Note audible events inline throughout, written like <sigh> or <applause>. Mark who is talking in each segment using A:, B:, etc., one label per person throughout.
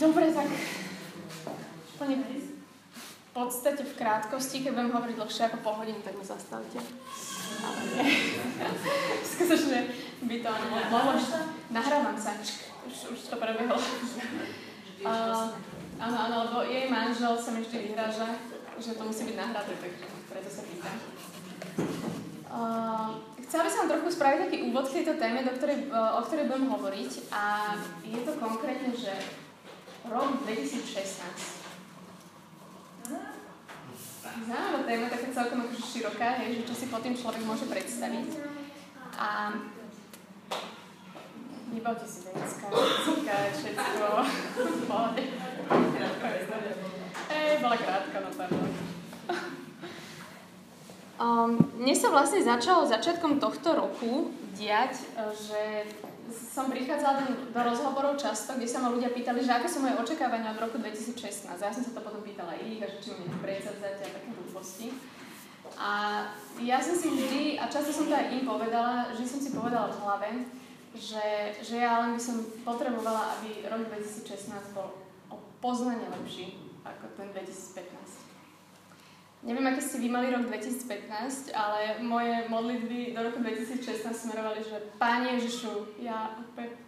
A: Dobre, tak v podstate v krátkosti, keď budem hovoriť dlhšie ako po hodinu, tak mi zastavte. Ale nie. <laughs> Skutočne by to ani mohlo. Nahrávam sa. Už, už to prebehlo. Uh, <laughs> áno, áno, lebo jej manžel sa mi vždy vyhráža, že to musí byť nahraté, takže preto sa pýtam. Uh, chcela by som trochu spraviť taký úvod k tejto téme, do ktorej, o ktorej budem hovoriť a je to konkrétne, že rok 2016. Zaujímavá téma, taká celkom akože široká, je, že čo si po tým človek môže predstaviť. A nebavte si dneska, cíkať, všetko, pohode. Ej, bola krátka, no pardon. Um, mne sa vlastne začalo začiatkom tohto roku diať, že som prichádzala do rozhovorov často, kde sa ma ľudia pýtali, že aké sú moje očakávania od roku 2016. Ja som sa to potom pýtala ich, a že či mi predsadzate a také hlúposti. A ja som si vždy, a často som to aj im povedala, že som si povedala v hlave, že, že ja len by som potrebovala, aby rok 2016 bol o poznanie lepší ako ten 2015. Neviem, aké ste vy mali rok 2015, ale moje modlitby do roku 2016 smerovali, že Páne Ježišu, ja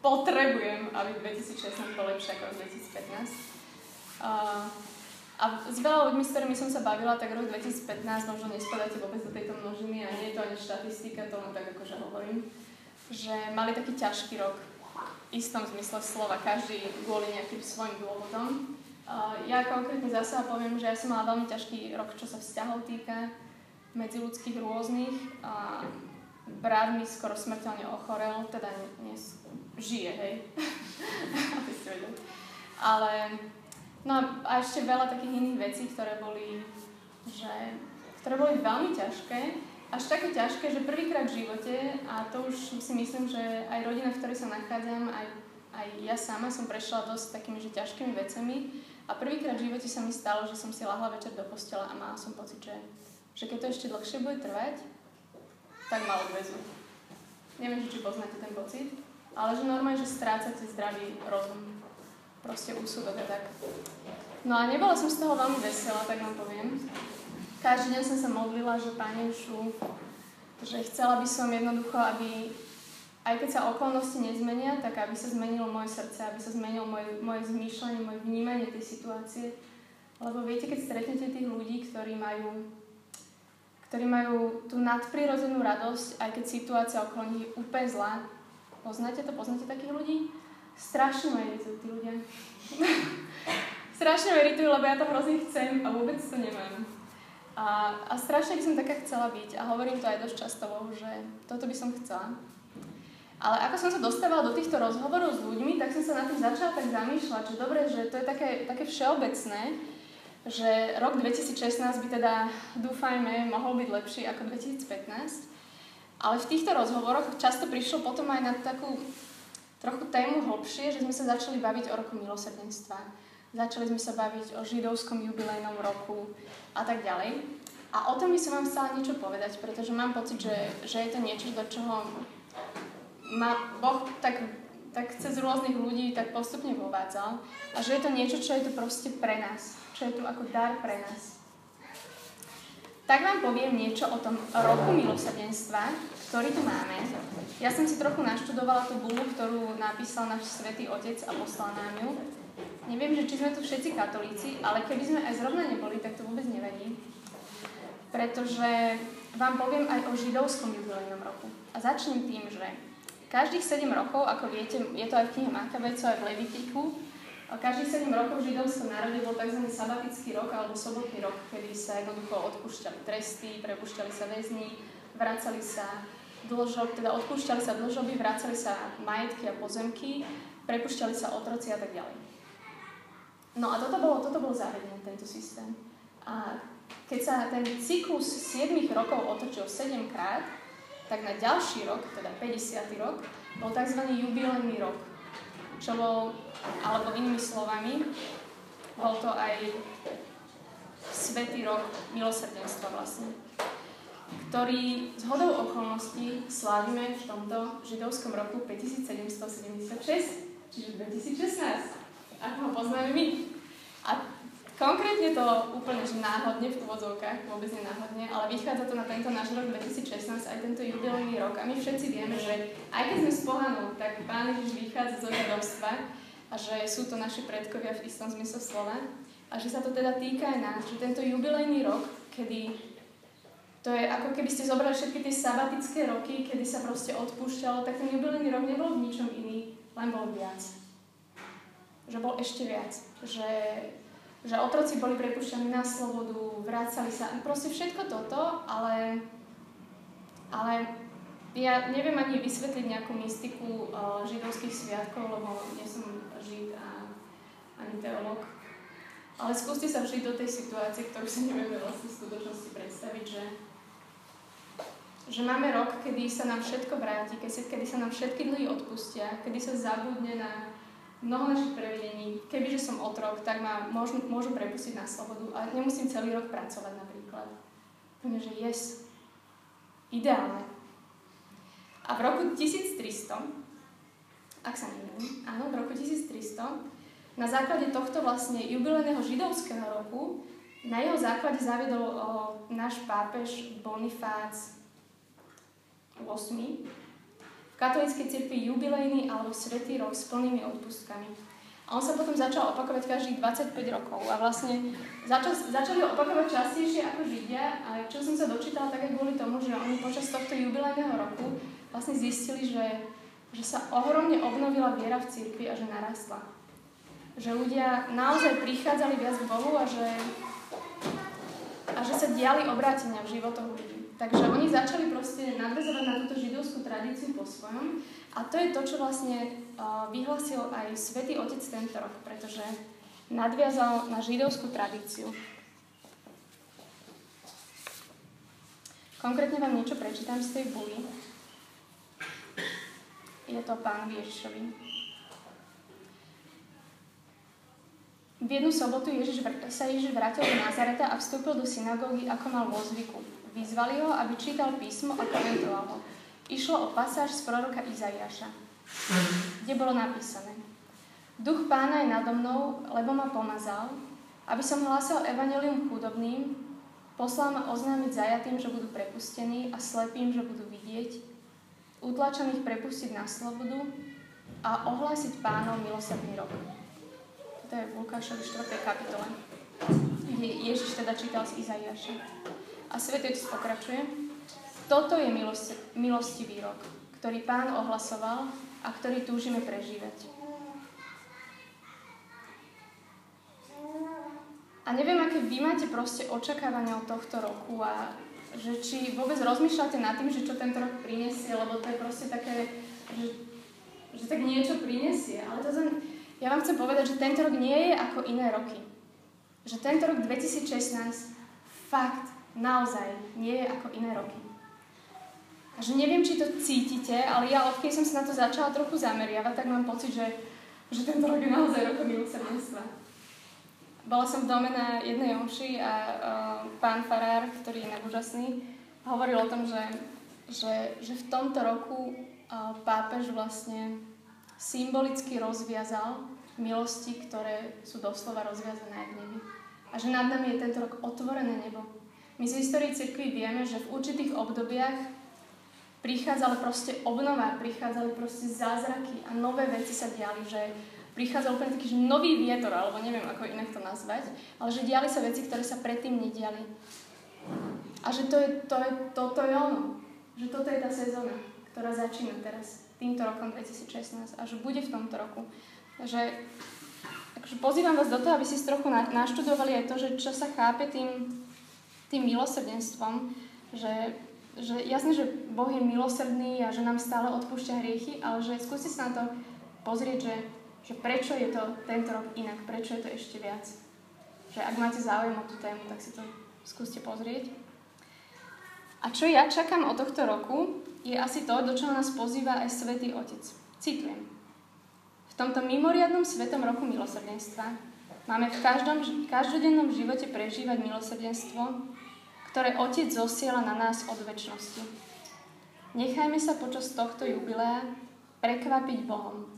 A: potrebujem, aby 2016 bol lepšie ako rok 2015. Uh, a s veľa ľuďmi, s ktorými som sa bavila, tak rok 2015 možno nespadáte vôbec do tejto množiny a nie je to ani štatistika, tomu tak akože hovorím, že mali taký ťažký rok v istom zmysle slova, každý kvôli nejakým svojim dôvodom. Ja konkrétne zase poviem, že ja som mala veľmi ťažký rok, čo sa vzťahov týka, medziludských rôznych. A brat mi skoro smrteľne ochorel, teda dnes žije, hej. <laughs> Ale, no a ešte veľa takých iných vecí, ktoré boli, že, ktoré boli veľmi ťažké. Až také ťažké, že prvýkrát v živote, a to už si myslím, že aj rodina, v ktorej sa nachádzam, aj, aj ja sama som prešla dosť takými že ťažkými vecami, a prvýkrát v živote sa mi stalo, že som si lahla večer do postela a mala som pocit, že, že keď to ešte dlhšie bude trvať, tak ma odvezú. Neviem, či poznáte ten pocit, ale že normálne, že strácate zdravý rozum. Proste úsudok a tak. No a nebola som z toho veľmi veselá, tak vám poviem. Každý deň som sa modlila, že Pane Ješu, že chcela by som jednoducho, aby aj keď sa okolnosti nezmenia, tak aby sa zmenilo moje srdce, aby sa zmenilo moje, moje zmýšľanie, moje vnímanie tej situácie. Lebo viete, keď stretnete tých ľudí, ktorí majú, ktorí majú tú nadprirodzenú radosť, aj keď situácia okolo nich je úplne zlá, poznáte to? Poznáte takých ľudí? Strašne ma iritujú tí ľudia. <laughs> strašne ma iritujú, lebo ja to hrozne chcem a vôbec to nemám. A, a strašne by som taká chcela byť a hovorím to aj dosť často, že toto by som chcela. Ale ako som sa dostávala do týchto rozhovorov s ľuďmi, tak som sa na tým začala tak zamýšľať, že dobre, že to je také, také všeobecné, že rok 2016 by teda, dúfajme, mohol byť lepší ako 2015. Ale v týchto rozhovoroch často prišlo potom aj na takú trochu tému hlbšie, že sme sa začali baviť o roku milosrdenstva. Začali sme sa baviť o židovskom jubilejnom roku a tak ďalej. A o tom by som vám chcela niečo povedať, pretože mám pocit, že, že je to niečo, do čoho ma Boh tak, tak cez rôznych ľudí tak postupne vovádzal a že je to niečo, čo je tu proste pre nás, čo je tu ako dar pre nás. Tak vám poviem niečo o tom roku milosrdenstva, ktorý tu máme. Ja som si trochu naštudovala tú bulu, ktorú napísal náš svätý Otec a poslal nám ju. Neviem, že či sme tu všetci katolíci, ale keby sme aj zrovna neboli, tak to vôbec nevadí. Pretože vám poviem aj o židovskom jubilejnom roku. A začnem tým, že Každých 7 rokov, ako viete, je to aj v knihe Makabejcov, aj v Levitiku, každých 7 rokov v židovskom národe bol tzv. sabatický rok alebo sobotný rok, kedy sa jednoducho odpúšťali tresty, prepušťali sa väzni, vracali sa dlžob, teda odpúšťali sa dlžoby, vracali sa majetky a pozemky, prepušťali sa otroci a tak ďalej. No a toto bolo, toto bolo zavedené, tento systém. A keď sa ten cyklus 7 rokov otočil 7 krát, tak na ďalší rok, teda 50. rok, bol tzv. jubilejný rok. Čo bol, alebo inými slovami, bol to aj svetý rok milosrdenstva vlastne, ktorý z hodou okolností slávime v tomto židovskom roku 5776, čiže 2016. ako ho poznáme my. A konkrétne to úplne že náhodne v úvodzovkách, vôbec nenáhodne, ale vychádza to na tento náš rok 2016, aj tento jubilejný rok. A my všetci vieme, že aj keď sme s pohanou, tak Pán Ježiš vychádza zo židovstva a že sú to naši predkovia v istom zmysle slova. A že sa to teda týka aj nás, že tento jubilejný rok, kedy to je ako keby ste zobrali všetky tie sabatické roky, kedy sa proste odpúšťalo, tak ten jubilejný rok nebol v ničom iný, len bol viac. Že bol ešte viac. Že, že otroci boli prepušťaní na slobodu, vrácali sa, proste všetko toto, ale, ale ja neviem ani vysvetliť nejakú mystiku uh, židovských sviatkov, lebo nie som žid a ani teológ. Ale skúste sa vžiť do tej situácie, ktorú si nevieme vlastne v skutočnosti predstaviť, že že máme rok, kedy sa nám všetko vráti, kedy sa nám všetky dlhy odpustia, kedy sa zabudne na mnoho našich prevedení. Kebyže som otrok, tak ma môžu, môžu prepustiť na slobodu a nemusím celý rok pracovať napríklad. Úplne, že yes. Ideálne. A v roku 1300, ak sa neviem, áno, v roku 1300, na základe tohto vlastne jubilejného židovského roku, na jeho základe zaviedol o, náš pápež Bonifác 8. Katolíckej cirkvi jubilejný alebo svetý rok s plnými odpustkami. A on sa potom začal opakovať každých 25 rokov a vlastne začal, začali ho opakovať častejšie ako Židia a čo som sa dočítala, tak aj kvôli tomu, že oni počas tohto jubilejného roku vlastne zistili, že, že sa ohromne obnovila viera v cirkvi a že narastla. Že ľudia naozaj prichádzali viac k Bohu a že, a že sa diali obrátenia v životoch ľudí. Takže oni začali proste nadvezovať na túto židovskú tradíciu po svojom a to je to, čo vlastne uh, vyhlasil aj Svetý Otec tento rok, pretože nadviazal na židovskú tradíciu. Konkrétne vám niečo prečítam z tej buly. Je to pán Ježišovi. V jednu sobotu Ježiš, sa Ježiš vrátil do Nazareta a vstúpil do synagógy, ako mal vo zvyku. Vyzvali ho, aby čítal písmo a komentoval ho. Išlo o pasáž z proroka Izaiáša, kde bolo napísané Duch pána je nado mnou, lebo ma pomazal, aby som hlásal evanelium chudobným, poslal ma oznámiť zajatým, že budú prepustení a slepým, že budú vidieť, utlačených prepustiť na slobodu a ohlásiť pánov milosrdný rok. To je v Lukášovi 4. kapitole, kde Ježiš teda čítal z Izaiáša. A Svetý Otec pokračuje. Toto je milosti, milostivý rok, ktorý Pán ohlasoval a ktorý túžime prežívať. A neviem, aké vy máte proste očakávania od tohto roku a že či vôbec rozmýšľate nad tým, že čo tento rok prinesie, lebo to je proste také, že, že tak niečo prinesie. Ale to ten, ja vám chcem povedať, že tento rok nie je ako iné roky. Že tento rok 2016 fakt naozaj nie je ako iné roky. A že neviem, či to cítite, ale ja odkedy som sa na to začala trochu zameriavať, tak mám pocit, že, že tento rok je naozaj rokom milosrdenstva. Bola som v dome na jednej omši a uh, pán Farár, ktorý je úžasný, hovoril o tom, že, že, že v tomto roku uh, pápež vlastne symbolicky rozviazal milosti, ktoré sú doslova rozviazané v nebi. A že nad nami je tento rok otvorené nebo my z histórii cirkvi vieme, že v určitých obdobiach prichádzala proste obnova, prichádzali proste zázraky a nové veci sa diali, že prichádzal úplne taký že nový vietor, alebo neviem, ako inak to nazvať, ale že diali sa veci, ktoré sa predtým nediali. A že to je, to je, toto je ono. Že toto je tá sezóna, ktorá začína teraz, týmto rokom 2016 a že bude v tomto roku. Že, takže pozývam vás do toho, aby si trochu naštudovali aj to, že čo sa chápe tým tým milosrdenstvom, že, že jasne, že Boh je milosrdný a že nám stále odpúšťa hriechy, ale že skúste sa na to pozrieť, že, že prečo je to tento rok inak, prečo je to ešte viac. Že ak máte záujem o tú tému, tak si to skúste pozrieť. A čo ja čakám od tohto roku, je asi to, do čoho nás pozýva aj Svetý Otec. Citujem. V tomto mimoriadnom svetom roku milosrdenstva máme v každom, každodennom živote prežívať milosrdenstvo, ktoré Otec zosiela na nás od väčšnosti. Nechajme sa počas tohto jubilea prekvapiť Bohom.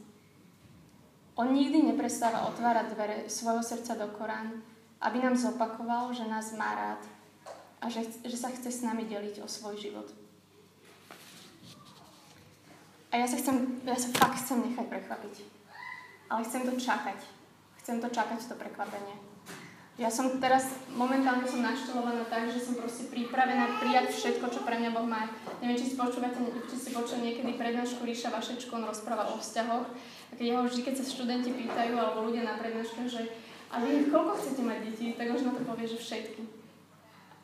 A: On nikdy neprestáva otvárať dvere svojho srdca do Korán, aby nám zopakoval, že nás má rád a že, že sa chce s nami deliť o svoj život. A ja sa, chcem, ja sa fakt chcem nechať prekvapiť. Ale chcem to čakať. Chcem to čakať, to prekvapenie. Ja som teraz, momentálne som naštolovaná tak, že som proste pripravená prijať všetko, čo pre mňa Boh má. Neviem, či si počúvate, či si počuli niekedy prednášku Ríša Vašečko, on rozpráva o vzťahoch. A keď jeho vždy, keď sa študenti pýtajú, alebo ľudia na prednáške, že a vy koľko chcete mať detí, tak už na to povie, že všetky.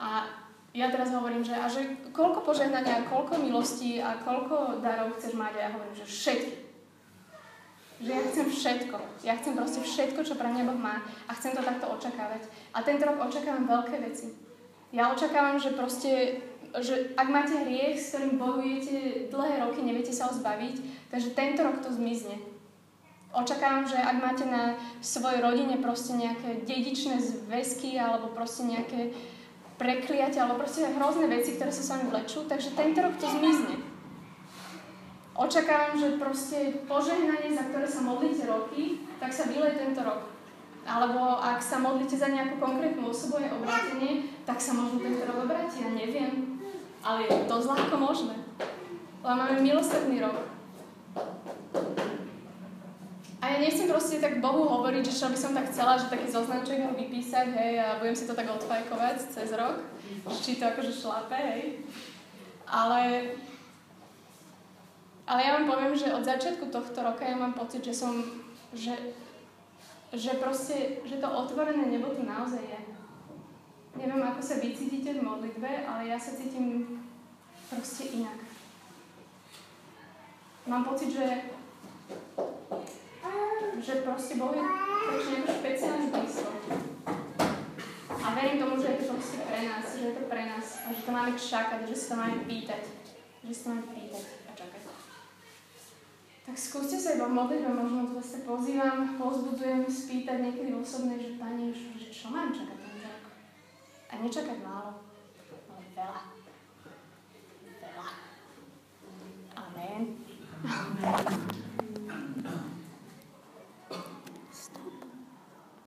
A: A ja teraz hovorím, že a že koľko požehnania, koľko milostí a koľko darov chceš mať a ja hovorím, že všetky že ja chcem všetko. Ja chcem proste všetko, čo pre mňa Boh má a chcem to takto očakávať. A tento rok očakávam veľké veci. Ja očakávam, že proste, že ak máte hriech, s ktorým bojujete dlhé roky, neviete sa ho zbaviť, takže tento rok to zmizne. Očakávam, že ak máte na svojej rodine proste nejaké dedičné zväzky alebo proste nejaké prekliatia alebo proste hrozné veci, ktoré sa s vami vlečú, takže tento rok to zmizne. Očakávam, že proste požehnanie, za ktoré sa modlíte roky, tak sa vyleje tento rok. Alebo ak sa modlíte za nejakú konkrétnu osobu je obrátenie, tak sa možno tento rok obráti, ja neviem. Ale je to zľahko možné. Ale máme milosrdný rok. A ja nechcem proste tak Bohu hovoriť, že čo by som tak chcela, že taký zoznamček ho vypísať, hej, a budem si to tak odfajkovať cez rok, či to akože šlape, hej. Ale ale ja vám poviem, že od začiatku tohto roka ja mám pocit, že som, že, že proste, že to otvorené nebo tu naozaj je. Neviem, ako sa vy cítite v modlitbe, ale ja sa cítim proste inak. Mám pocit, že, že proste Boh je prečo špeciálne blízko. A verím tomu, že je to proste pre nás, že je to pre nás a že to máme čakať, že sa to máme pýtať. Že sa to máme pýtať tak skúste sa iba modliť, možno vás sa pozývam, pozbudzujem spýtať niekedy osobne, že Pane Ježišu, že čo mám čakať tento rok? A nečakať málo, ale veľa. Veľa. Amen. Amen.